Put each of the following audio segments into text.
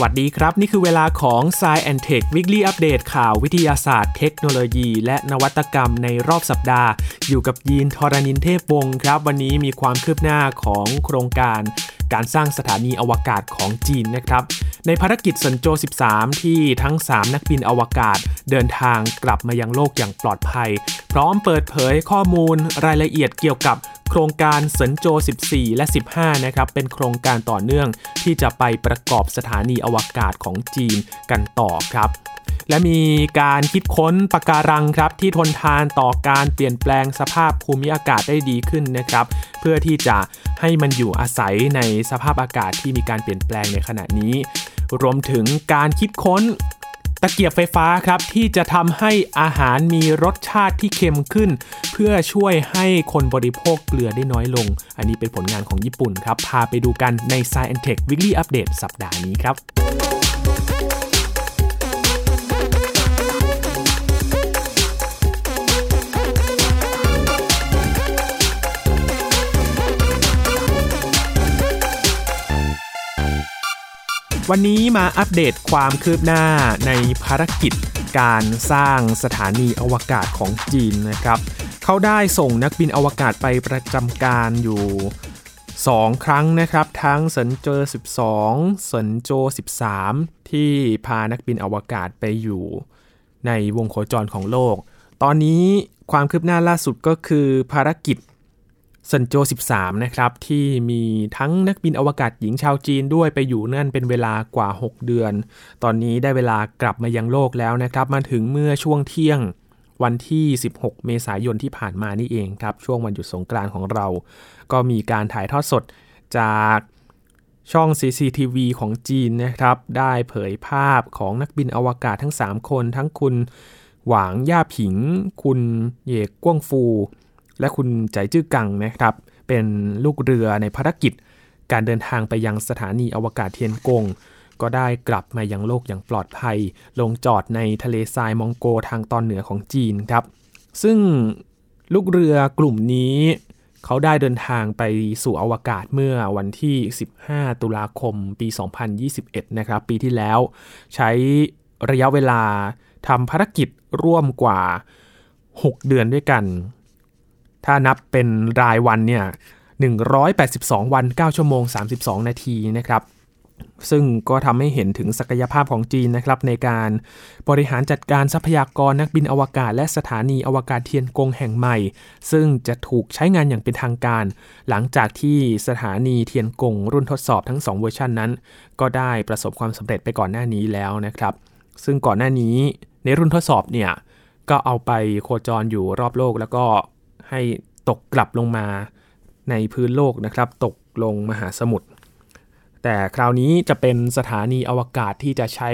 สวัสดีครับ นี่คือเวลาของ s ซแอนเทควิกฤตอัปเดตข่าววิทยาศาสตร์เทคโนโลยี และนวัตกรรมในรอบสัปดาห์ อยู่กับยีนทรณินเทพวงศ์ครับ วันนี้มีความคืบหน้าของโครงการ การสร้างสถานีอวกาศของจีนนะครับ ในภารกิจเซินโจว 13 ที่ทั้ง 3 นักบินอวกาศ เดินทางกลับมายังโลกอย่างปลอดภัย พร้อมเปิดเผยข้อมูลรายละเอียดเกี่ยวกับ โครงการเซินโจว 14 และ 15 นะครับ เป็นโครงการต่อเนื่องที่จะไปประกอบสถานีอวกาศของจีนกันต่อครับและมีการคิดค้นปะการังครับที่ทนทานต่อการเปลี่ยนแปลงสภาพภูมิอากาศได้ดีขึ้นนะครับ เพื่อที่จะให้มันอยู่อาศัยในสภาพอากาศที่มีการเปลี่ยนแปลงในขณะนี้ รวมถึงการคิดค้นตะเกียบไฟฟ้าครับที่จะทำให้อาหารมีรสชาติที่เค็มขึ้น พื่อช่วยให้คนบริโภคเกลือได้น้อยลง อันนี้เป็นผลงานของญี่ปุ่นครับ พาไปดูกันใน Science Tech Weekly Update สัปดาห์นี้ครับวันนี้มาอัปเดตความคืบหน้าในภารกิจการสร้างสถานีอวกาศของจีนนะครับ เขาได้ส่งนักบินอวกาศไปประจำการอยู่ 2 ครั้งนะครับ ทั้งสันเจอ12สันโจ13 ที่พานักบินอวกาศไปอยู่ในวงโคจรของโลก ตอนนี้ความคืบหน้าล่าสุดก็คือภารกิจซันโจ13 นะครับ ที่มีทั้งนักบินอวกาศหญิงชาวจีนด้วยไปอยู่นั่นเป็นเวลากว่า 6 เดือน ตอนนี้ได้เวลากลับมายังโลกแล้วนะครับ มาถึงเมื่อช่วงเที่ยง วันที่ 16 เมษายนที่ผ่านมานี่เองครับ ช่วงวันหยุดสงกรานต์ของเรา ก็มีการถ่ายทอดสดจากช่อง CCTV ของจีนนะครับ ได้เผยภาพของนักบินอวกาศทั้ง 3 คน ทั้งคุณหวางย่าผิง คุณเยกก้วงฟู และคุณใจจื้อกังนะครับ เป็นลูกเรือในภารกิจ การเดินทางไปยังสถานีอวกาศเทียนกง ก็ได้กลับมายังโลกอย่างปลอดภัย ลงจอดในทะเลทรายมองโกทางตอนเหนือของจีนครับ ซึ่งลูกเรือกลุ่มนี้ เขาได้เดินทางไปสู่อวกาศเมื่อวันที่ 15 ตุลาคมปี 2021 นะครับ ปีที่แล้วใช้ระยะเวลาทำภารกิจร่วมกว่า 6 เดือนด้วยกัน ถ้านับเป็นรายวันเนี่ย182 วัน 9 ชั่วโมง 32 นาทีนะครับ ซึ่งก็ทำให้เห็นถึงศักยภาพของจีนนะครับในการบริหารจัดการทรัพยากรนักบินอวกาศ และสถานีอวกาศเทียนกงแห่งใหม่ ซึ่งจะถูกใช้งานอย่างเป็นทางการ หลังจากที่สถานีเทียนกงรุ่นทดสอบทั้ง 2 เวอร์ชันนั้น ก็ได้ประสบความสำเร็จไปก่อนหน้านี้แล้วนะครับ ซึ่งก่อนหน้านี้ในรุ่นทดสอบเนี่ยก็เอาไปโคจรอยู่รอบโลก แล้วก็ให้ตกกลับลงมาในพื้นโลกนะครับ ตกลงมหาสมุทร แต่คราวนี้จะเป็นสถานีอวกาศที่จะใช้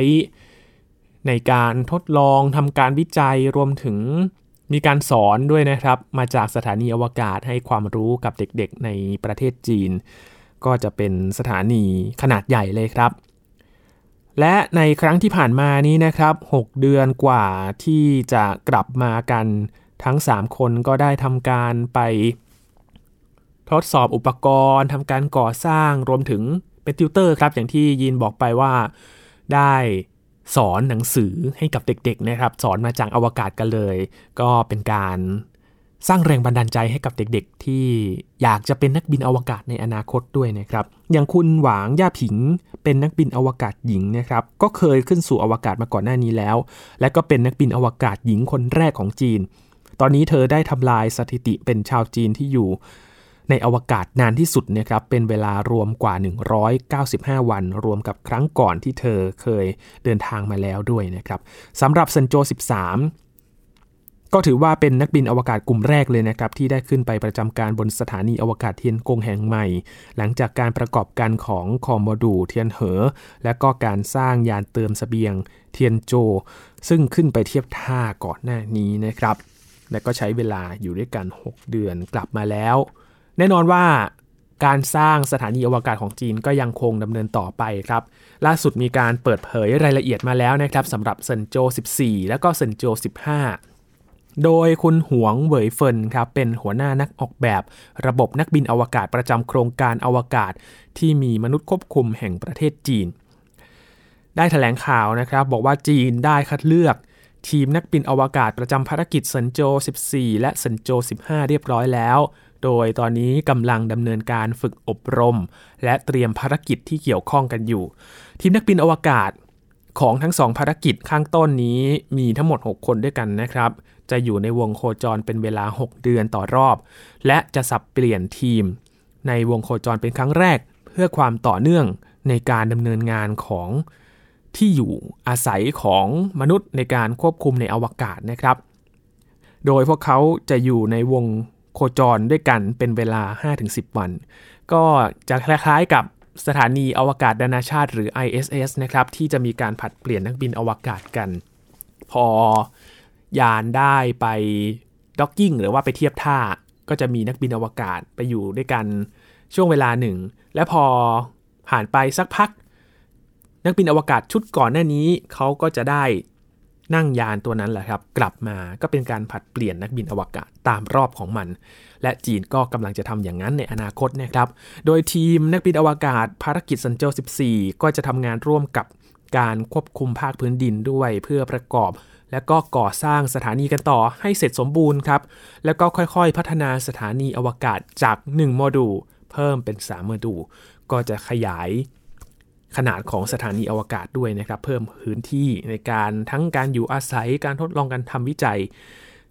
ในการทดลองทำการวิจัยรวมถึงมีการสอนด้วยนะครับ มาจากสถานีอวกาศให้ความรู้กับเด็กๆในประเทศจีน ก็จะเป็นสถานีขนาดใหญ่เลยครับ และในครั้งที่ผ่านมานี้นะครับ 6 เดือนกว่าที่จะกลับมากันทั้ง 3 คนก็ได้ทำการไป ทดสอบอุปกรณ์ทำการก่อสร้างรวมถึง เป็นติวเตอร์ครับ อย่างที่ยินบอกไปว่าได้สอนหนังสือให้กับเด็กๆนะครับ สอนมาจากอวกาศกันเลย ก็เป็นการสร้างแรงบันดาลใจให้กับเด็กๆ ที่อยากจะเป็นนักบินอวกาศในอนาคตด้วยนะครับ อย่างคุณหวางย่าผิงเป็นนักบินอวกาศหญิงนะครับ ก็เคยขึ้นสู่อวกาศมาก่อนหน้านี้แล้ว และก็เป็นนักบินอวกาศหญิงคนแรกของจีน ตอนนี้เธอได้ทำลายสถิติเป็นชาวจีนที่อยู่ ในอวกาศนานที่สุดนะครับเป็นเวลารวมกว่า 195 วัน รวมกับครั้งก่อนที่เธอเคยเดินทางมาแล้วด้วยนะครับสำหรับซันโจ 13ก็ถือว่าเป็นนักบินอวกาศกลุ่มแรกเลยนะครับ ที่ได้ขึ้นไปประจำการบนสถานีอวกาศเทียนกงแห่งใหม่ หลังจากการประกอบการของ core module เทียนเหอ และก็การสร้างยานเติมเสบียงเทียนโจว ซึ่งขึ้นไปเทียบท่าก่อนหน้านี้นะครับ และก็ใช้เวลาอยู่ด้วยกัน 6 เดือนกลับมาแล้ว แน่นอนว่าการสร้างสถานีอวกาศของจีนก็ยังคงดำเนินต่อไปครับ ล่าสุดมีการเปิดเผยรายละเอียดมาแล้วนะครับสำหรับเซินโจว 14 และก็เซินโจว 15โดยคุณหวงเหวยเฟินครับเป็นหัวหน้านักออกแบบระบบนักบินอวกาศประจำโครงการอวกาศ ที่มีมนุษย์ควบคุมแห่งประเทศจีน ได้แถลงข่าวนะครับ บอกว่าจีนได้คัดเลือก ทีมนักบินอวกาศประจำภารกิจเซินโจว 14 และเซินโจว 15 เรียบร้อยแล้ว โดยตอนนี้กำลังดำเนินการฝึกอบรม และเตรียมภารกิจที่เกี่ยวข้องกันอยู่ ทีมนักบินอวกาศของทั้งสองภารกิจข้างต้นนี้มีทั้งหมด 6 คนด้วยกันนะครับ จะอยู่ในวงโคจรเป็นเวลา 6 เดือนต่อรอบ และจะสับเปลี่ยนทีม ในวงโคจรเป็นครั้งแรก เพื่อความต่อเนื่องในการดำเนินงานของที่อยู่อาศัยของมนุษย์ในการควบคุมในอวกาศนะครับ โดยพวกเขาจะอยู่ในวง โคจรด้วยกันเป็นเวลา 5-10 วัน ก็จะคล้ายๆกับสถานีอวกาศนานาชาติหรือ ISS นะครับที่จะมีการผัดเปลี่ยนนักบินอวกาศกัน พอยานได้ไปด็อกกิ้งหรือว่าไปเทียบท่าก็จะมีนักบินอวกาศไปอยู่ด้วยกันช่วงเวลาหนึ่ง และพอผ่านไปสักพัก นักบินอวกาศชุดก่อนหน้านี้เขาก็จะได้ นั่งยานตัวนั้นแหละครับ กลับมาก็เป็นการผัดเปลี่ยนนักบินอวกาศตามรอบของมัน และจีนก็กำลังจะทำอย่างนั้นในอนาคตนะครับ โดยทีมนักบินอวกาศภารกิจสันเจล14 ก็จะทำงานร่วมกับการควบคุมภาคพื้นดินด้วยเพื่อประกอบ และก็ก่อสร้างสถานีกันต่อให้เสร็จสมบูรณ์ครับ แล้วก็ค่อยๆ พัฒนาสถานีอวกาศจาก 1 โมดูลเพิ่มเป็น 3 โมดูลก็จะขยาย ขนาดของสถานีอวกาศด้วยนะครับ เพิ่มพื้นที่ในการทั้งการอยู่อาศัยการทดลองการทำวิจัย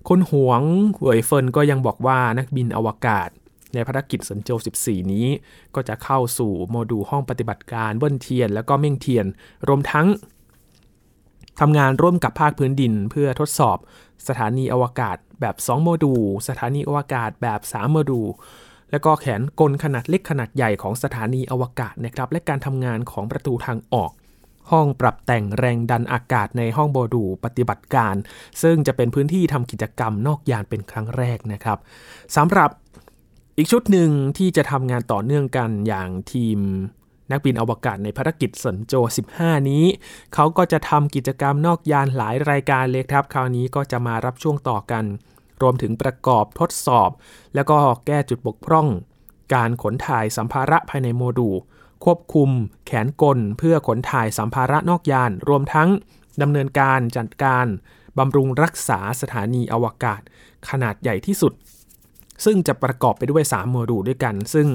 คุณหวงเหวยเฟินก็ยังบอกว่านักบินอวกาศ ในภารกิจสันโจ 14 นี้ ก็จะเข้าสู่โมดูลห้องปฏิบัติการเบิ้ลเทียน แล้วก็เม่งเทียน รวมทั้งทำงานร่วมกับภาคพื้นดินเพื่อทดสอบสถานีอวกาศแบบ 2 โมดูล สถานีอวกาศแบบ 3 โมดูล แล้วก็แขนกลขนาดเล็กขนาดใหญ่ของสถานีอวกาศนะครับและการทำงานของประตูทางออก ห้องปรับแต่งแรงดันอากาศในห้องโบดูปฏิบัติการ ซึ่งจะเป็นพื้นที่ทำกิจกรรมนอกยานเป็นครั้งแรกนะครับสำหรับอีกชุดหนึ่งที่จะทำงานต่อเนื่องกันอย่างทีมนักบินอวกาศในภารกิจสันโจ 15 นี้ เขาก็จะทำกิจกรรมนอกยานหลายรายการเลยครับ คราวนี้ก็จะมารับช่วงต่อกัน รวมถึงประกอบทดสอบ แล้วก็แก้จุดบกพร่อง การขนถ่ายสัมภาระภายในโมดูล ควบคุมแขนกลเพื่อขนถ่ายสัมภาระนอกยาน รวมทั้งดำเนินการจัดการบำรุงรักษาสถานีอวกาศ ขนาดใหญ่ที่สุด ซึ่งจะประกอบไปด้วย 3 โมดูลด้วยกัน ซึ่ง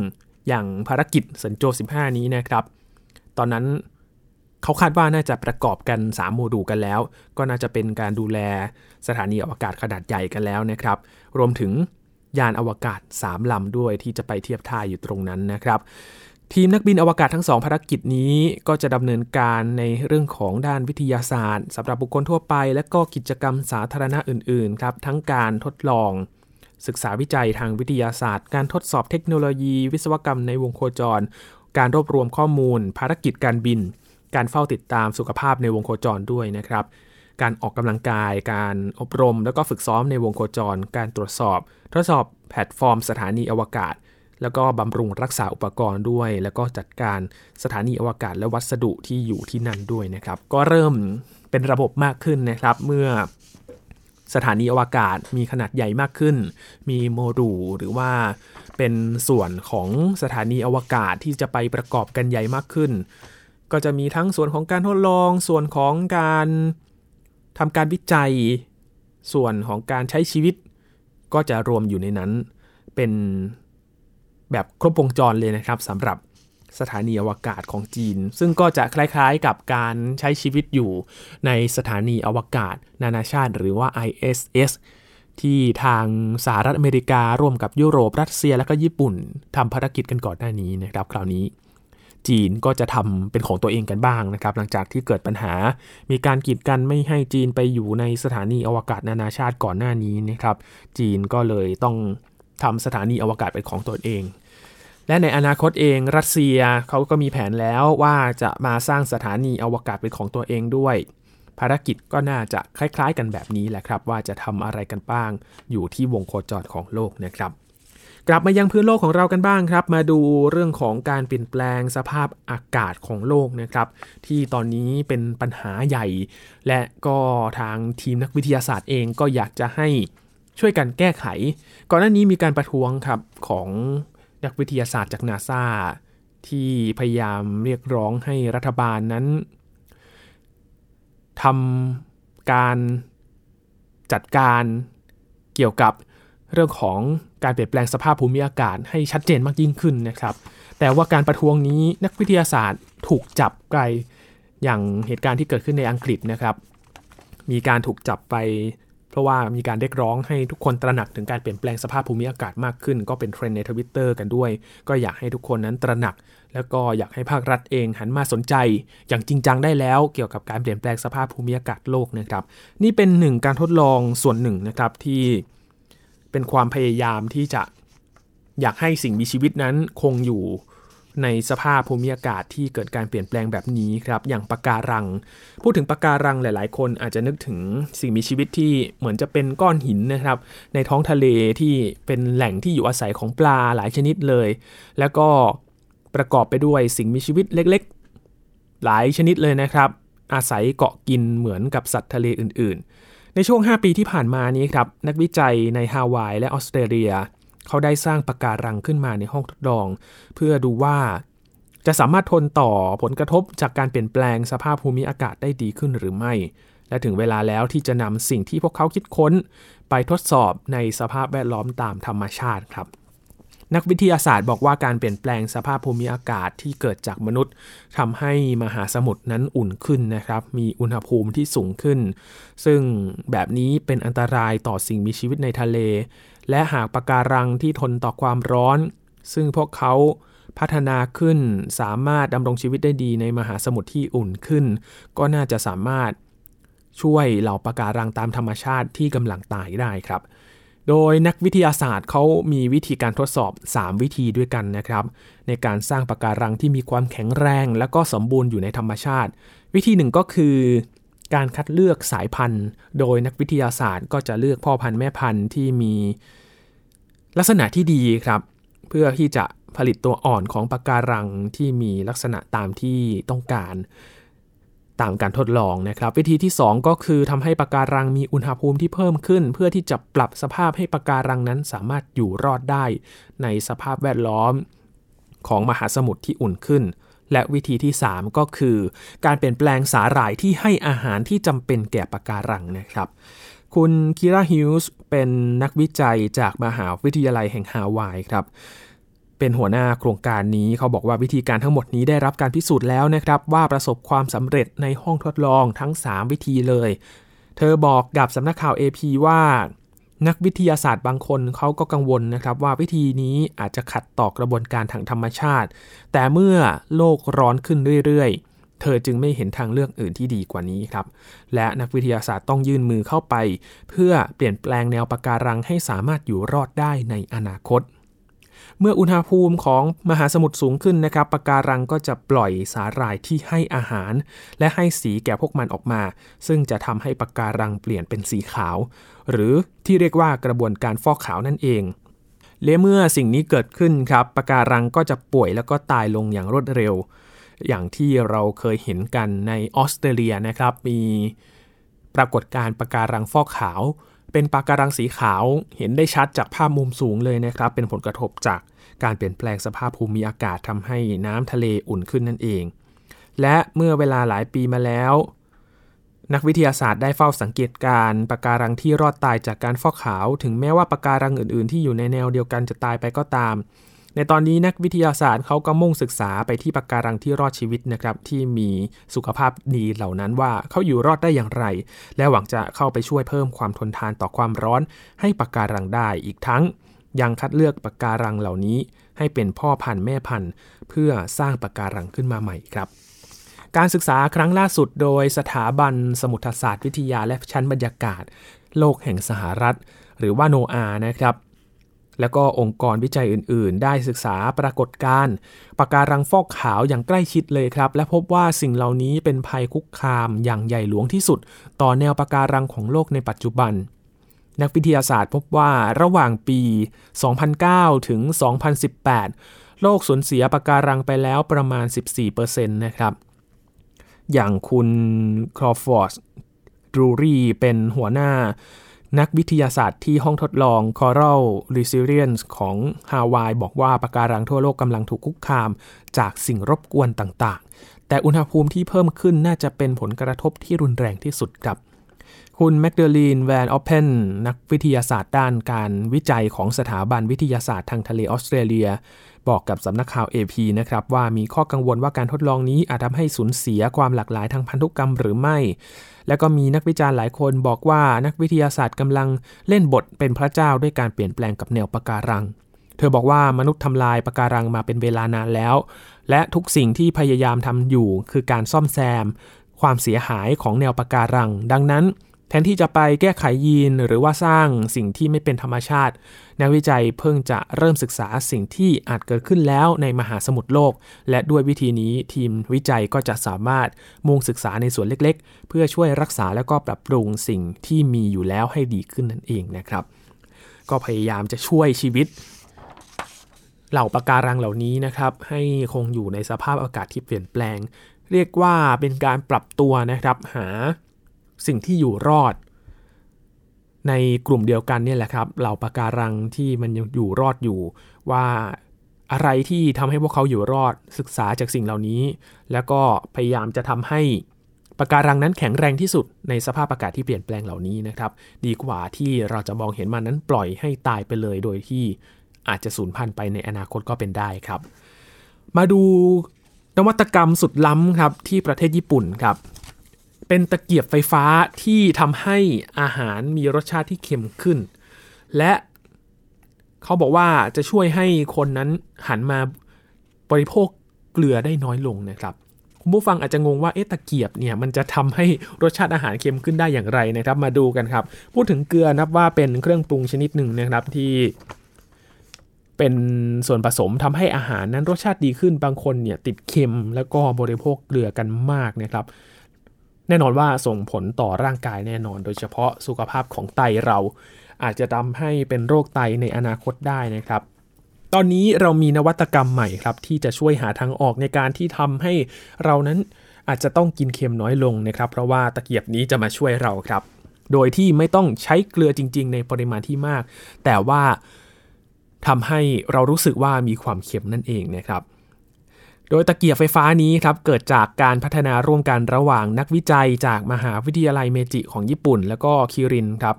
อย่างภารกิจสัญโจ15 นี้นะครับ ตอนนั้น เขาคาดว่าน่าจะประกอบกัน 3 โมดูลกันแล้ว ก็น่าจะเป็นการดูแลสถานีอวกาศขนาดใหญ่กันแล้วนะครับ รวมถึงยานอวกาศ 3 ลำด้วยที่จะไปเทียบท่าอยู่ตรงนั้นนะครับ ทีมนักบินอวกาศทั้งสองภารกิจนี้ก็จะดำเนินการในเรื่องของด้านวิทยาศาสตร์สำหรับบุคคลทั่วไป และก็กิจกรรมสาธารณะอื่นๆครับทั้งการทดลอง ศึกษาวิจัยทางวิทยาศาสตร์ การทดสอบเทคโนโลยี วิศวกรรมในวงโคจร การรวบรวมข้อมูล ภารกิจการบิน การเฝ้าติดตามสุขภาพในวงโคจรด้วยนะครับ การออกกำลังกาย การอบรม แล้วก็ฝึกซ้อมในวงโคจร การตรวจสอบ ทดสอบแพลตฟอร์ม สถานีอวกาศ แล้วก็บำรุงรักษาอุปกรณ์ด้วย แล้วก็จัดการสถานีอวกาศและวัสดุที่อยู่ที่นั่นด้วยนะครับ ก็เริ่มเป็นระบบมากขึ้นนะครับ เมื่อสถานีอวกาศมีขนาดใหญ่มากขึ้น มีโมดูลหรือว่าเป็นส่วนของสถานีอวกาศที่จะไปประกอบกันใหญ่มากขึ้น ก็จะมีทั้งส่วนของการทดลอง ส่วนของการทำการวิจัย ส่วนของการใช้ชีวิต ก็จะรวมอยู่ในนั้น เป็นแบบครบวงจรเลยนะครับสำหรับสถานีอวกาศของจีน ซึ่งก็จะคล้ายๆกับการใช้ชีวิตอยู่ในสถานีอวกาศ นานาชาติ หรือว่า ISS ที่ทางสหรัฐอเมริการ่วมกับยุโรปรัสเซียและก็ญี่ปุ่นทำภารกิจกันก่อนหน้านี้นะครับ คราวนี้ จีนก็จะทำเป็นของตัวเองกันบ้างนะครับ หลังจากที่เกิดปัญหา มีการกีดกันไม่ให้จีนไปอยู่ในสถานีอวกาศนานาชาติก่อนหน้านี้นะครับ จีนก็เลยต้องทำสถานีอวกาศเป็นของตัวเอง และในอนาคตเองรัสเซียเขาก็มีแผนแล้วว่าจะมาสร้างสถานีอวกาศเป็นของตัวเองด้วย ภารกิจก็น่าจะคล้ายๆ กันแบบนี้แหละครับ ว่าจะทำอะไรกันบ้าง อยู่ที่วงโคจรของโลกนะครับ กลับมายังพื้นโลกของเรากันบ้างครับ มาดูเรื่องของการเปลี่ยนแปลงสภาพอากาศของโลกนะครับ ที่ตอนนี้เป็นปัญหาใหญ่ และก็ทางทีมนักวิทยาศาสตร์เองก็อยากจะให้ช่วยกันแก้ไข ก่อนหน้านี้มีการประท้วงครับของนักวิทยาศาสตร์จากนาซาที่พยายามเรียกร้องให้รัฐบาลนั้นทำการจัดการเกี่ยวกับ เรื่องของการเปลี่ยนแปลงสภาพภูมิอากาศให้ชัดเจนมากยิ่งขึ้นนะครับ แต่ว่าการประท้วงนี้นักวิทยาศาสตร์ถูกจับไกลอย่างเหตุการณ์ที่เกิดขึ้นในอังกฤษนะครับ มีการถูกจับไป เพราะว่ามีการเรียกร้องให้ทุกคนตระหนักถึงการเปลี่ยนแปลงสภาพภูมิอากาศมากขึ้น ก็เป็นเทรนด์ในทวิตเตอร์กันด้วย ก็อยากให้ทุกคนนั้นตระหนัก แล้วก็อยากให้ภาครัฐเองหันมาสนใจ อย่างจริงจังได้แล้วเกี่ยวกับการเปลี่ยนแปลงสภาพภูมิอากาศโลกนะครับ นี่เป็นหนึ่งการทดลองส่วนหนึ่งนะครับที่ เป็นความพยายามที่จะอยากให้สิ่งมีชีวิตนั้นคงอยู่ในสภาพภูมิอากาศที่เกิดการเปลี่ยนแปลงแบบนี้ครับอย่างปะการัง พูดถึงปะการังหลาย ๆ คนอาจจะนึกถึงสิ่งมีชีวิตที่เหมือนจะเป็นก้อนหินนะครับ ในท้องทะเลที่เป็นแหล่งที่อยู่อาศัยของปลาหลายชนิดเลย แล้วก็ประกอบไปด้วยสิ่งมีชีวิตเล็ก ๆ หลายชนิดเลยนะครับ อาศัยเกาะกินเหมือนกับสัตว์ทะเลอื่น ๆ ในช่วง 5 ปีที่ผ่านมานี้ครับนักวิจัยในฮาวายและออสเตรเลีย เขาได้สร้างปะการังขึ้นมาในห้องทดลอง เพื่อดูว่าจะสามารถทนต่อผลกระทบจากการเปลี่ยนแปลงสภาพภูมิอากาศได้ดีขึ้นหรือไม่ และถึงเวลาแล้วที่จะนำสิ่งที่พวกเขาคิดค้น ไปทดสอบในสภาพแวดล้อมตามธรรมชาติครับ นักวิทยาศาสตร์บอกว่าการเปลี่ยนแปลงสภาพภูมิอากาศที่เกิดจากมนุษย์ทำให้มหาสมุทรนั้นอุ่นขึ้นนะครับ มีอุณหภูมิที่สูงขึ้น ซึ่งแบบนี้เป็นอันตรายต่อสิ่งมีชีวิตในทะเล และหากปะการังที่ทนต่อความร้อน ซึ่งพวกเขาพัฒนาขึ้นสามารถดำรงชีวิตได้ดีในมหาสมุทรที่อุ่นขึ้น ก็น่าจะสามารถช่วยเหล่าปะการังตามธรรมชาติที่กำลังตายได้ครับ โดยนักวิทยาศาสตร์เขามีวิธีการทดสอบ 3 วิธีด้วยกันนะครับ ในการสร้างปะการังที่มีความแข็งแรง และก็สมบูรณ์อยู่ในธรรมชาติ วิธีหนึ่งก็คือการคัดเลือกสายพันธุ์ โดยนักวิทยาศาสตร์ก็จะเลือกพ่อพันธุ์แม่พันธุ์ที่มีลักษณะที่ดีครับ เพื่อที่จะผลิตตัวอ่อนของปะการังที่มีลักษณะตามที่ต้องการ ตามการทดลองนะครับ วิธีที่ 2 ก็คือทำให้ปะการังมีอุณหภูมิที่เพิ่มขึ้น เพื่อที่จะปรับสภาพให้ปะการังนั้นสามารถอยู่รอดได้ ในสภาพแวดล้อมของมหาสมุทรที่อุ่นขึ้น และวิธีที่ 3 ก็คือ การเปลี่ยนแปลงสาหร่ายที่ให้อาหารที่จำเป็นแก่ปะการังนะครับ คุณคิราฮิลส์เป็นนักวิจัยจากมหาวิทยาลัยแห่งฮาวายครับ เป็นหัวหน้าโครงการนี้เขาบอกว่าวิธีการทั้งหมดนี้ได้รับการพิสูจน์แล้วนะครับ ว่าประสบความสำเร็จในห้องทดลองทั้ง 3 วิธีเลย เธอบอกกับสำนักข่าว AP ว่านักวิทยาศาสตร์บางคนเขาก็กังวลนะครับว่าวิธีนี้อาจจะขัดต่อกระบวนการทางธรรมชาติ แต่เมื่อโลกร้อนขึ้นเรื่อยๆ เธอจึงไม่เห็นทางเลือกอื่นที่ดีกว่านี้ครับ และนักวิทยาศาสตร์ต้องยื่นมือเข้าไป เพื่อเปลี่ยนแปลงแนวปะการังให้สามารถอยู่รอดได้ในอนาคต เมื่ออุณหภูมิของมหาสมุทรสูงขึ้นนะครับปะการังก็จะปล่อยสาหร่ายที่ให้อาหาร และให้สีแก่พวกมันออกมา ซึ่งจะทำให้ปะการังเปลี่ยนเป็นสีขาว หรือที่เรียกว่ากระบวนการฟอกขาวนั่นเองและเมื่อสิ่งนี้เกิดขึ้นครับปะการังก็จะป่วยแล้วก็ตายลงอย่างรวดเร็ว อย่างที่เราเคยเห็นกันในออสเตรเลียนะครับ มีปรากฏการณ์ปะการังฟอกขาว เป็นปะการังสีขาวเห็นได้ชัดจากภาพมุมสูงเลยนะครับ เป็นผลกระทบจากการเปลี่ยนแปลงสภาพภูมิอากาศทำให้น้ำทะเลอุ่นขึ้นนั่นเอง และเมื่อเวลาหลายปีมาแล้ว นักวิทยาศาสตร์ได้เฝ้าสังเกตการปะการังที่รอดตายจากการฟอกขาว ถึงแม้ว่าปะการังอื่น ๆ ที่อยู่ในแนวเดียวกันจะตายไปก็ตาม ในตอนนี้นักวิทยาศาสตร์เขาก็มุ่งศึกษาไปที่ปะการังที่รอดชีวิตนะครับที่มีสุขภาพดีเหล่านั้นว่าเขาอยู่รอดได้อย่างไร และหวังจะเข้าไปช่วยเพิ่มความทนทานต่อความร้อนให้ปะการังได้อีกทั้ง ยังคัดเลือกปะการังเหล่านี้ ให้เป็นพ่อพันธุ์แม่พันธุ์เพื่อสร้างปะการังขึ้นมาใหม่ครับการศึกษาครั้งล่าสุดโดยสถาบันสมุทรศาสตร์วิทยาและชั้นบรรยากาศ โลกแห่งสหรัฐ หรือว่าโนอานะครับ แล้วก็องค์กรวิจัยอื่น ๆ ได้ศึกษาปรากฏการณ์ปะการังฟอกขาวอย่างใกล้ชิดเลยครับ และพบว่าสิ่งเหล่านี้เป็นภัยคุกคามอย่างใหญ่หลวงที่สุด ต่อแนวปะการังของโลกในปัจจุบัน นักวิทยาศาสตร์พบว่าระหว่างปี 2009 ถึง 2018 โลกสูญเสียปะการังไปแล้วประมาณ 14%นะครับอย่างคุณครอฟอร์ดรูรีเป็นหัวหน้า นักวิทยาศาสตร์ที่ห้องทดลอง Coral Resilience ของฮาวายบอกว่าปะการังทั่วโลกกำลังถูกคุกคาม จากสิ่งรบกวนต่างๆ แต่อุณหภูมิที่เพิ่มขึ้นน่าจะเป็นผลกระทบที่รุนแรงที่สุดครับ คุณแมคเดลีนแวนออฟเพนนักวิทยาศาสตร์ด้านการวิจัยของสถาบันวิทยาศาสตร์ทางทะเลออสเตรเลีย บอกกับสำนักข่าว AP นะครับว่ามีข้อกังวลว่าการทดลองนี้อาจทำให้สูญเสียความหลากหลายทางพันธุกรรมหรือไม่ แล้วก็มีนักวิจารณ์หลายคนบอกว่านักวิทยาศาสตร์กำลังเล่นบทเป็นพระเจ้าด้วยการเปลี่ยนแปลงกับแนวปะการัง เธอบอกว่ามนุษย์ทำลายปะการังมาเป็นเวลานานแล้ว และทุกสิ่งที่พยายามทำอยู่คือการซ่อมแซม ความเสียหายของแนวปะการัง ดังนั้น แทนที่จะไปแก้ไขยีนหรือว่าสร้างสิ่งที่ไม่เป็นธรรมชาติ นักวิจัยเพิ่งจะเริ่มศึกษาสิ่งที่อาจเกิดขึ้นแล้วในมหาสมุทรโลก และด้วยวิธีนี้ทีมวิจัยก็จะสามารถมุ่งศึกษาในส่วนเล็กๆ เพื่อช่วยรักษาและก็ปรับปรุงสิ่งที่มีอยู่แล้วให้ดีขึ้นนั่นเองนะครับ ก็พยายามจะช่วยชีวิตเหล่าปะการังเหล่านี้นะครับ ให้คงอยู่ในสภาพอากาศที่เปลี่ยนแปลง เรียกว่าเป็นการปรับตัวนะครับหา สิ่งที่อยู่รอด ในกลุ่มเดียวกันเนี่ยแหละครับเหล่าปะการังที่มันยังอยู่รอดอยู่ว่าอะไรที่ทำให้พวกเขาอยู่รอดศึกษาจากสิ่งเหล่านี้ แล้วก็พยายามจะทำให้ปะการังนั้นแข็งแรงที่สุดในสภาพอากาศที่เปลี่ยนแปลงเหล่านี้นะครับ ดีกว่าที่เราจะมองเห็นมันนั้นปล่อยให้ตายไปเลยโดยที่อาจจะสูญพันธุ์ไปในอนาคตก็เป็นได้ครับ มาดูนวัตกรรมสุดล้ำครับที่ประเทศญี่ปุ่นครับ เป็นตะเกียบไฟฟ้าที่ทำให้อาหารมีรสชาติที่เค็มขึ้น และเขาบอกว่าจะช่วยให้คนนั้นหันมาบริโภคเกลือได้น้อยลงนะครับ คุณผู้ฟังอาจจะงงว่าเอ๊ะตะเกียบเนี่ยมันจะทำให้รสชาติอาหารเค็มขึ้นได้อย่างไรนะครับ มาดูกันครับ พูดถึงเกลือนับว่าเป็นเครื่องปรุงชนิดหนึ่งนะครับที่เป็นส่วนผสมทำให้อาหารนั้นรสชาติดีขึ้นบางคนเนี่ยติดเค็มแล้วก็บริโภคเกลือกันมากนะครับ แน่นอนว่าส่งผลต่อร่างกายแน่นอน โดยเฉพาะสุขภาพของไตเรา อาจจะทำให้เป็นโรคไตในอนาคตได้นะครับตอนนี้เรามีนวัตกรรมใหม่ครับ ที่จะช่วยหาทางออกในการที่ทำให้เรานั้นอาจจะต้องกินเค็มน้อยลงนะครับ เพราะว่าตะเกียบนี้จะมาช่วยเราครับ โดยที่ไม่ต้องใช้เกลือจริง ๆ ในปริมาณที่มาก แต่ว่าทำให้เรารู้สึกว่ามีความเค็มนั่นเองนะครับ โดยตะเกียบไฟฟ้านี้ครับเกิดจากการพัฒนาร่วมกันระหว่างนักวิจัยจากมหาวิทยาลัยเมจิของญี่ปุ่น แล้วก็คิรินครับ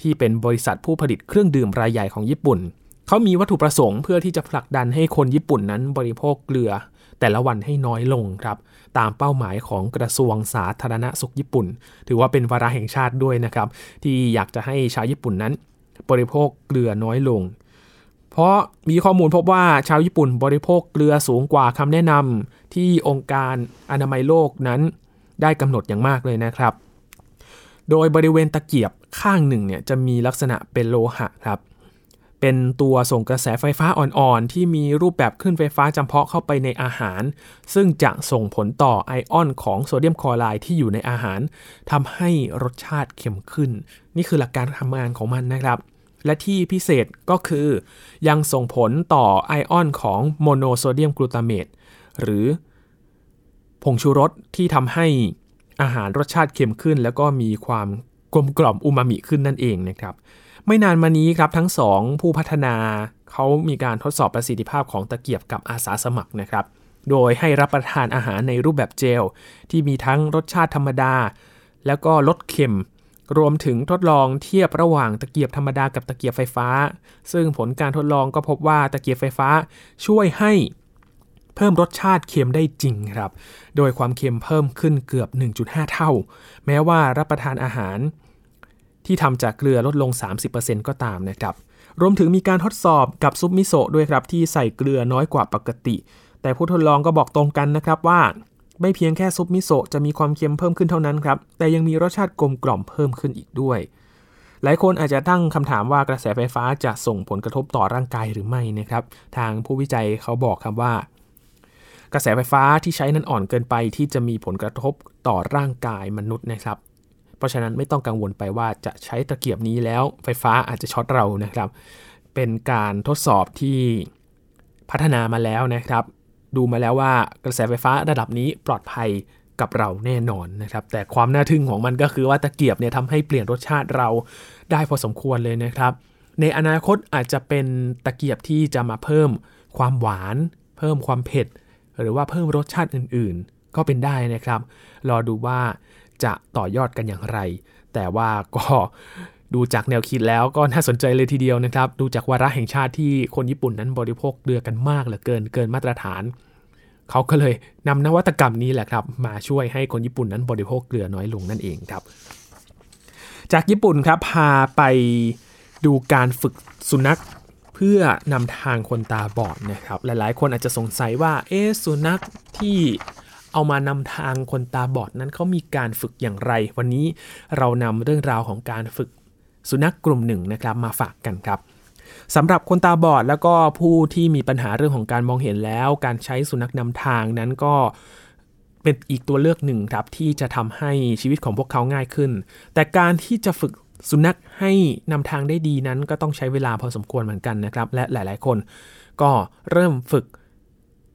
ที่เป็นบริษัทผู้ผลิตเครื่องดื่มรายใหญ่ของญี่ปุ่น เขามีวัตถุประสงค์เพื่อที่จะผลักดันให้คนญี่ปุ่นนั้นบริโภคเกลือ แต่ละวันให้น้อยลงครับ ตามเป้าหมายของกระทรวงสาธารณสุขญี่ปุ่น ถือว่าเป็นวาระแห่งชาติด้วยนะครับ ที่อยากจะให้ชาวญี่ปุ่นนั้น บริโภคเกลือน้อยลง ราะมีข้อมูลพบว่าชาวญี่ปุ่นบริโภคเกลือสูงกว่าคำแนะนำที่องค์การอนามัยโลกนั้นได้กำหนดอย่างมากเลยนะครับ โดยบริเวณตะเกียบข้างหนึ่งเนี่ยจะมีลักษณะเป็นโลหะครับ เป็นตัวส่งกระแสไฟฟ้าอ่อนๆ ที่มีรูปแบบคลื่นไฟฟ้าจำเพาะเข้าไปในอาหาร ซึ่งจะส่งผลต่อไอออนของโซเดียมคลอไรด์ที่อยู่ในอาหารทำให้รสชาติเค็มขึ้น นี่คือหลักการทำงานของมันนะครับ และที่พิเศษก็คือ ยังส่งผลต่อไอออนของโมโนโซเดียมกลูตาเมตหรือผงชูรสที่ทำให้อาหารรสชาติเค็มขึ้น แล้วก็มีความกลมกล่อมอูมามิขึ้นนั่นเองนะครับ ไม่นานมานี้ครับทั้งสองผู้พัฒนาเขามีการทดสอบประสิทธิภาพของตะเกียบกับอาสาสมัครนะครับ โดยให้รับประทานอาหารในรูปแบบเจล ที่มีทั้งรสชาติธรรมดา แล้วก็ลดเค็ม รวมถึงทดลองเทียบระหว่างตะเกียบธรรมดากับตะเกียบไฟฟ้า ซึ่งผลการทดลองก็พบว่าตะเกียบไฟฟ้าช่วยให้เพิ่มรสชาติเค็มได้จริงครับ โดยความเค็มเพิ่มขึ้นเกือบ 1.5 เท่า แม้ว่ารับประทานอาหาร ที่ทำจากเกลือลดลง 30%ก็ตามนะครับ รวมถึงมีการทดสอบกับซุปมิโซะด้วยครับที่ใส่เกลือน้อยกว่าปกติ แต่ผู้ทดลองก็บอกตรงกันนะครับว่า ไม่เพียงแค่ซุปมิโซะจะมีความเค็มเพิ่มขึ้นเท่านั้นครับ แต่ยังมีรสชาติกลมกล่อมเพิ่มขึ้นอีกด้วย หลายคนอาจจะตั้งคำถามว่ากระแสไฟฟ้าจะส่งผลกระทบต่อร่างกายหรือไม่นะครับ ทางผู้วิจัยเขาบอกครับว่า กระแสไฟฟ้าที่ใช้นั้นอ่อนเกินไปที่จะมีผลกระทบต่อร่างกายมนุษย์นะครับ เพราะฉะนั้นไม่ต้องกังวลไปว่าจะใช้ตะเกียบนี้แล้วไฟฟ้าอาจจะช็อตเรานะครับ เป็นการทดสอบที่พัฒนามาแล้วนะครับ ดูมาแล้วว่ากระแสไฟฟ้าระดับนี้ปลอดภัยกับเราแน่นอนนะครับ แต่ความน่าทึ่งของมันก็คือว่าตะเกียบเนี่ยทำให้เปลี่ยนรสชาติเราได้พอสมควรเลยนะครับ ในอนาคตอาจจะเป็นตะเกียบที่จะมาเพิ่มความหวาน เพิ่มความเผ็ด หรือว่าเพิ่มรสชาติอื่นๆ ก็เป็นได้นะครับ รอดูว่าจะต่อยอดกันอย่างไร แต่ว่าก็ ดูจากแนวคิดแล้วก็น่าสนใจเลยทีเดียวนะครับ ดูจากวาระแห่งชาติที่คนญี่ปุ่นนั้นบริโภคเกลือกันมากเหลือเกินเกินมาตรฐาน เขาก็เลยนำนวัตกรรมนี้แหละครับ มาช่วยให้คนญี่ปุ่นนั้นบริโภคเกลือน้อยลงนั่นเองครับ จากญี่ปุ่นครับพาไปดูการฝึกสุนัขเพื่อนำทางคนตาบอดนะครับ หลายๆ คนอาจจะสงสัยว่าเอ๊สุนัขที่เอามานำทางคนตาบอดนั้นเขามีการฝึกอย่างไร วันนี้เรานำเรื่องราวของการฝึก สุนัขกลุ่มหนึ่งนะครับมาฝากกันครับสำหรับคนตาบอดแล้วก็ผู้ที่มีปัญหาเรื่องของการมองเห็นแล้ว การใช้สุนัขนำทางนั้นก็เป็นอีกตัวเลือกหนึ่งครับที่จะทำให้ชีวิตของพวกเขาง่ายขึ้น แต่การที่จะฝึกสุนัขให้นำทางได้ดีนั้นก็ต้องใช้เวลาพอสมควรเหมือนกันนะครับ และหลาย ๆ คนก็เริ่มฝึก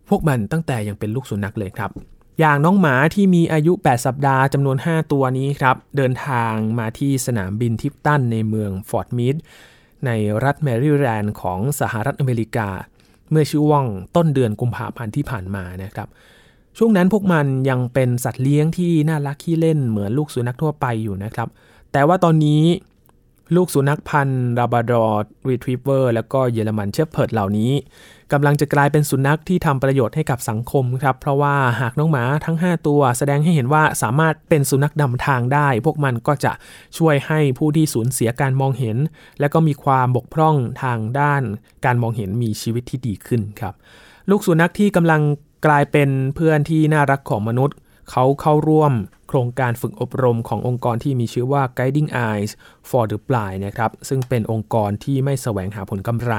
พวกมันตั้งแต่ยังเป็นลูกสุนัขเลยครับ อย่างน้องหมาที่มีอายุ 8 สัปดาห์จำนวน 5 ตัวนี้ครับเดินทางมาที่สนามบินทิปตันในเมืองฟอร์ดมิดในรัฐแมริแลนด์ของสหรัฐอเมริกา เมื่อช่วงต้นเดือนกุมภาพันธ์ที่ผ่านมานะครับ ช่วงนั้นพวกมันยังเป็นสัตว์เลี้ยงที่น่ารักขี้เล่นเหมือนลูกสุนัขทั่วไปอยู่นะครับ แต่ว่าตอนนี้ ลูกสุนัขพันธุ์ลาบราดอร์รีทรีฟเวอร์แล้วก็เยอรมันเชฟเพิร์ดเหล่านี้กำลังจะกลายเป็นสุนัขที่ทำประโยชน์ให้กับสังคมครับ เพราะว่าหากน้องหมาทั้ง 5 ตัว แสดงให้เห็นว่าสามารถเป็นสุนัขนำทางได้ พวกมันก็จะช่วยให้ผู้ที่สูญเสียการมองเห็น และก็มีความบกพร่องทางด้านการมองเห็นมีชีวิตที่ดีขึ้นครับ ลูกสุนัขที่กำลังกลายเป็นเพื่อนที่น่ารักของมนุษย์ เขาเข้าร่วม โครงการฝึกอบรมขององค์กรที่มีชื่อว่า Guiding Eyes for the Blind นะครับ ซึ่งเป็นองค์กรที่ไม่แสวงหาผลกำไร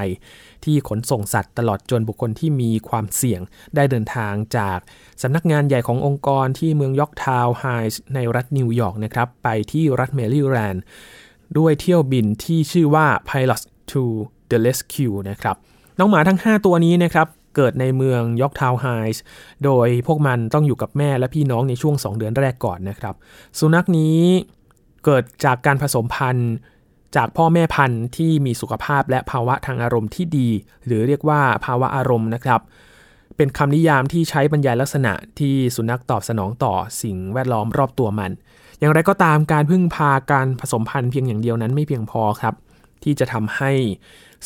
ที่ขนส่งสัตว์ตลอดจนบุคคลที่มีความเสี่ยงได้เดินทางจากสำนักงานใหญ่ขององค์กรที่เมืองยอร์กทาวน์ไฮตส์ในรัฐนิวยอร์กนะครับ ไปที่รัฐเมริแลนด์ด้วยเที่ยวบินที่ชื่อว่า Pilots to the Rescue นะครับ น้องหมาทั้ง 5 ตัวนี้นะครับ เกิดในเมืองยอร์กทาวน์ไฮส์โดยพวกมันต้องอยู่กับแม่และพี่น้องในช่วง 2 เดือนแรกก่อนนะครับ สุนัขนี้เกิดจากการผสมพันธุ์จากพ่อแม่พันธุ์ที่มีสุขภาพและภาวะทางอารมณ์ที่ดี หรือเรียกว่าภาวะอารมณ์นะครับ เป็นคำนิยามที่ใช้บรรยายลักษณะที่สุนัขตอบสนองต่อสิ่งแวดล้อมรอบตัวมัน อย่างไรก็ตามการพึ่งพาการผสมพันธุ์เพียงอย่างเดียวนั้นไม่เพียงพอครับ ที่จะทำให้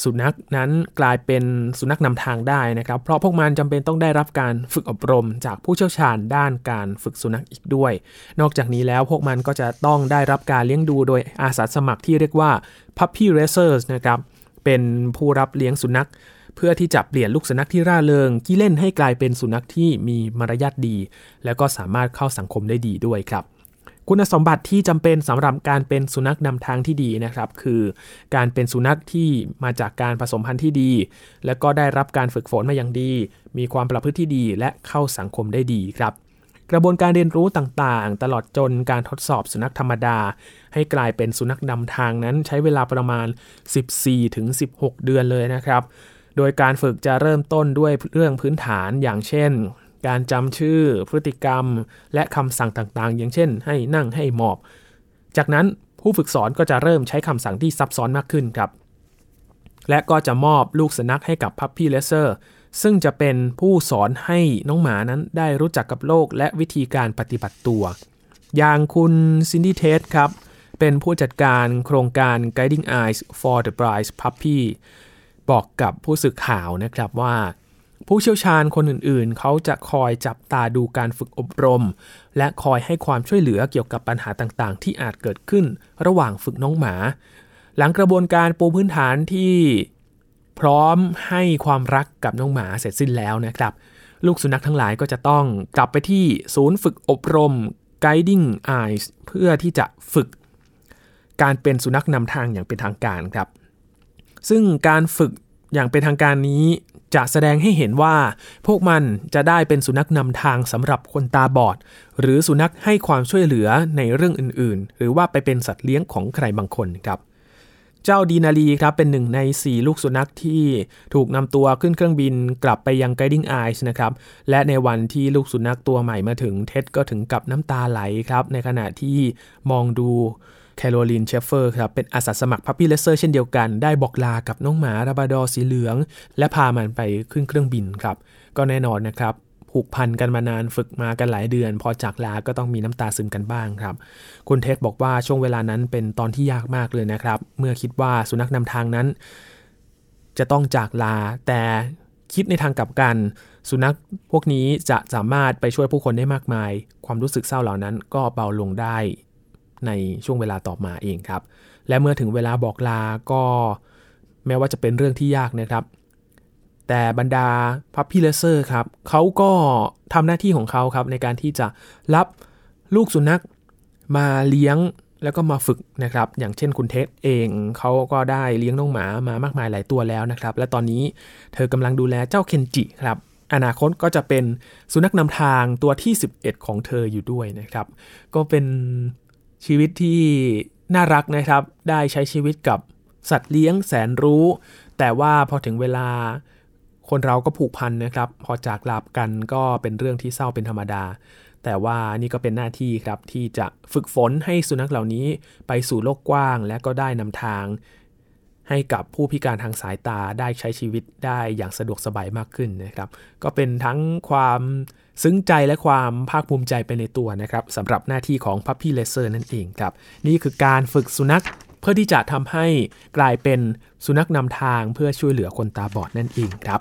สุนัขนั้นกลายเป็นสุนัขนำทางได้นะครับ เพราะพวกมันจำเป็นต้องได้รับการฝึกอบรมจากผู้เชี่ยวชาญด้านการฝึกสุนัขอีกด้วย นอกจากนี้แล้วพวกมันก็จะต้องได้รับการเลี้ยงดูโดยอาสาสมัครที่เรียกว่า puppy racers นะครับ เป็นผู้รับเลี้ยงสุนัขเพื่อที่จะเปลี่ยนลูกสุนัขที่ร่าเริงที่เล่นให้กลายเป็นสุนัขที่มีมารยาทดี แล้วก็สามารถเข้าสังคมได้ดีด้วยครับ คุณสมบัติที่จำเป็นสำหรับการเป็นสุนัขนำทางที่ดีนะครับ คือการเป็นสุนัขที่มาจากการผสมพันธุ์ที่ดี และก็ได้รับการฝึกฝนมาอย่างดี มีความประพฤติที่ดีและเข้าสังคมได้ดีครับ กระบวนการเรียนรู้ต่างๆ ตลอดจนการทดสอบสุนัขธรรมดา ให้กลายเป็นสุนัขนำทางนั้นใช้เวลาประมาณ 14-16 เดือนเลยนะครับ โดยการฝึกจะเริ่มต้นด้วยเรื่องพื้นฐานอย่างเช่น การจำชื่อพฤติกรรมและคำสั่งต่างๆ อย่างเช่น ให้นั่งให้หมอบ จากนั้นผู้ฝึกสอนก็จะเริ่มใช้คำสั่งที่ซับซ้อนมากขึ้นครับ และก็จะมอบลูกสุนัขให้กับ puppy raiser ซึ่งจะเป็นผู้สอนให้น้องหมานั้นได้รู้จักกับโลกและวิธีการปฏิบัติตัว อย่างคุณซินดี้เทสครับ เป็นผู้จัดการโครงการ Guiding Eyes for the Blind Puppy บอกกับผู้สื่อข่าวนะครับว่า ผู้เชี่ยวชาญคนอื่นๆ เขาจะคอยจับตาดูการฝึกอบรม และคอยให้ความช่วยเหลือเกี่ยวกับปัญหาต่างๆ ที่อาจเกิดขึ้นระหว่างฝึกน้องหมา หลังกระบวนการปูพื้นฐานที่พร้อมให้ความรักกับน้องหมาเสร็จสิ้นแล้วนะครับ ลูกสุนัขทั้งหลายก็จะต้องกลับไปที่ศูนย์ฝึกอบรม Guiding Eyes เพื่อที่จะฝึกการเป็นสุนัขนำทางอย่างเป็นทางการครับ ซึ่งการฝึกอย่างเป็นทางการนี้ จะแสดงให้เห็นว่า พวกมันจะได้เป็นสุนัขนำทางสำหรับคนตาบอด หรือสุนัขให้ความช่วยเหลือในเรื่องอื่นๆ หรือว่าไปเป็นสัตว์เลี้ยงของใครบางคนครับ เจ้าดีนารีครับเป็นหนึ่งใน 4 ลูกสุนัขที่ถูกนำตัวขึ้นเครื่องบินกลับไปยัง Guiding Eyes นะครับ และในวันที่ลูกสุนัขตัวใหม่มาถึงเท็ดก็ถึงกับน้ำตาไหลครับ ในขณะที่มองดู แคโรลินเชฟเฟอร์ครับเป็นอาสาสมัคร puppy raiser เช่นเดียวกัน ได้บอกลากับน้องหมาลาบราดอร์สีเหลือง และพามันไปขึ้นเครื่องบินครับ ก็แน่นอนนะครับผูกพันกันมานานฝึกมากันหลายเดือน พอจากลาก็ต้องมีน้ำตาซึมกันบ้างครับ คุณเท็ดบอกว่าช่วงเวลานั้นเป็นตอนที่ยากมากเลยนะครับ เมื่อคิดว่าสุนัขนำทางนั้น จะต้องจากลา แต่คิดในทางกลับกัน สุนัขพวกนี้จะสามารถไปช่วยผู้คนได้มากมาย ความรู้สึกเศร้าเหล่านั้นก็เบาลงได้ ในช่วงเวลาต่อมาเองครับ และเมื่อถึงเวลาบอกลาก็แม้ว่าจะเป็นเรื่องที่ยากนะครับ แต่บรรดาพับพี่เลเซอร์ครับเขาก็ทำหน้าที่ของเขาครับในการที่จะรับลูกสุนัขมาเลี้ยงแล้วก็มาฝึกนะครับ อย่างเช่นคุณเทสเองเขาก็ได้เลี้ยงน้องหมามามากมายหลายตัวแล้วนะครับ และตอนนี้เธอกำลังดูแลเจ้าเคนจิครับ อนาคตก็จะเป็นสุนัขนำทางตัวที่ 11 ของเธออยู่ด้วยนะครับ ก็เป็น ชีวิตที่น่ารักนะครับ ได้ใช้ชีวิตกับสัตว์เลี้ยงแสนรู้ แต่ว่าพอถึงเวลาคนเราก็ผูกพันนะครับ พอจากลาบกันก็เป็นเรื่องที่เศร้าเป็นธรรมดา แต่ว่านี่ก็เป็นหน้าที่ครับที่จะฝึกฝนให้สุนัขเหล่านี้ไปสู่โลกกว้าง และก็ได้นำทาง ให้กับผู้พิการทางสายตาได้ใช้ชีวิตได้อย่างสะดวกสบายมากขึ้นนะครับ ก็เป็นทั้งความ ซึ้งใจและความภาคภูมิใจไปในตัวนะครับสำหรับหน้าที่ของพัพพี่เลเซอร์นั่นเองครับ นี่คือการฝึกสุนัขเพื่อที่จะทำให้กลายเป็นสุนัขนำทางเพื่อช่วยเหลือคนตาบอดนั่นเองครับ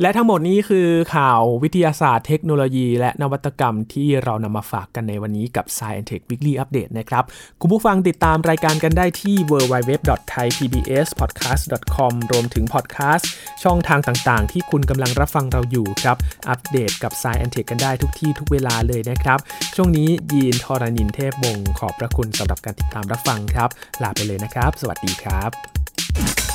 และทั้งหมดนี้คือข่าววิทยาศาสตร์เทคโนโลยี และนวัตกรรมที่เรานำมาฝากกันในวันนี้กับ Science Tech Weekly Update นะครับ คุณผู้ฟังติดตามรายการกันได้ที่ www.thaipbspodcast.com รวมถึงพอดแคสต์ช่องทางต่างๆ ที่คุณกำลังรับฟังเราอยู่ครับ อัปเดตกับ Science Tech กันได้ทุกที่ทุกเวลาเลยนะครับ ช่วงนี้ยีนทอรานินเทพบงขอบพระคุณสำหรับการติดตามรับฟังครับ ลาไปเลยนะครับ สวัสดีครับ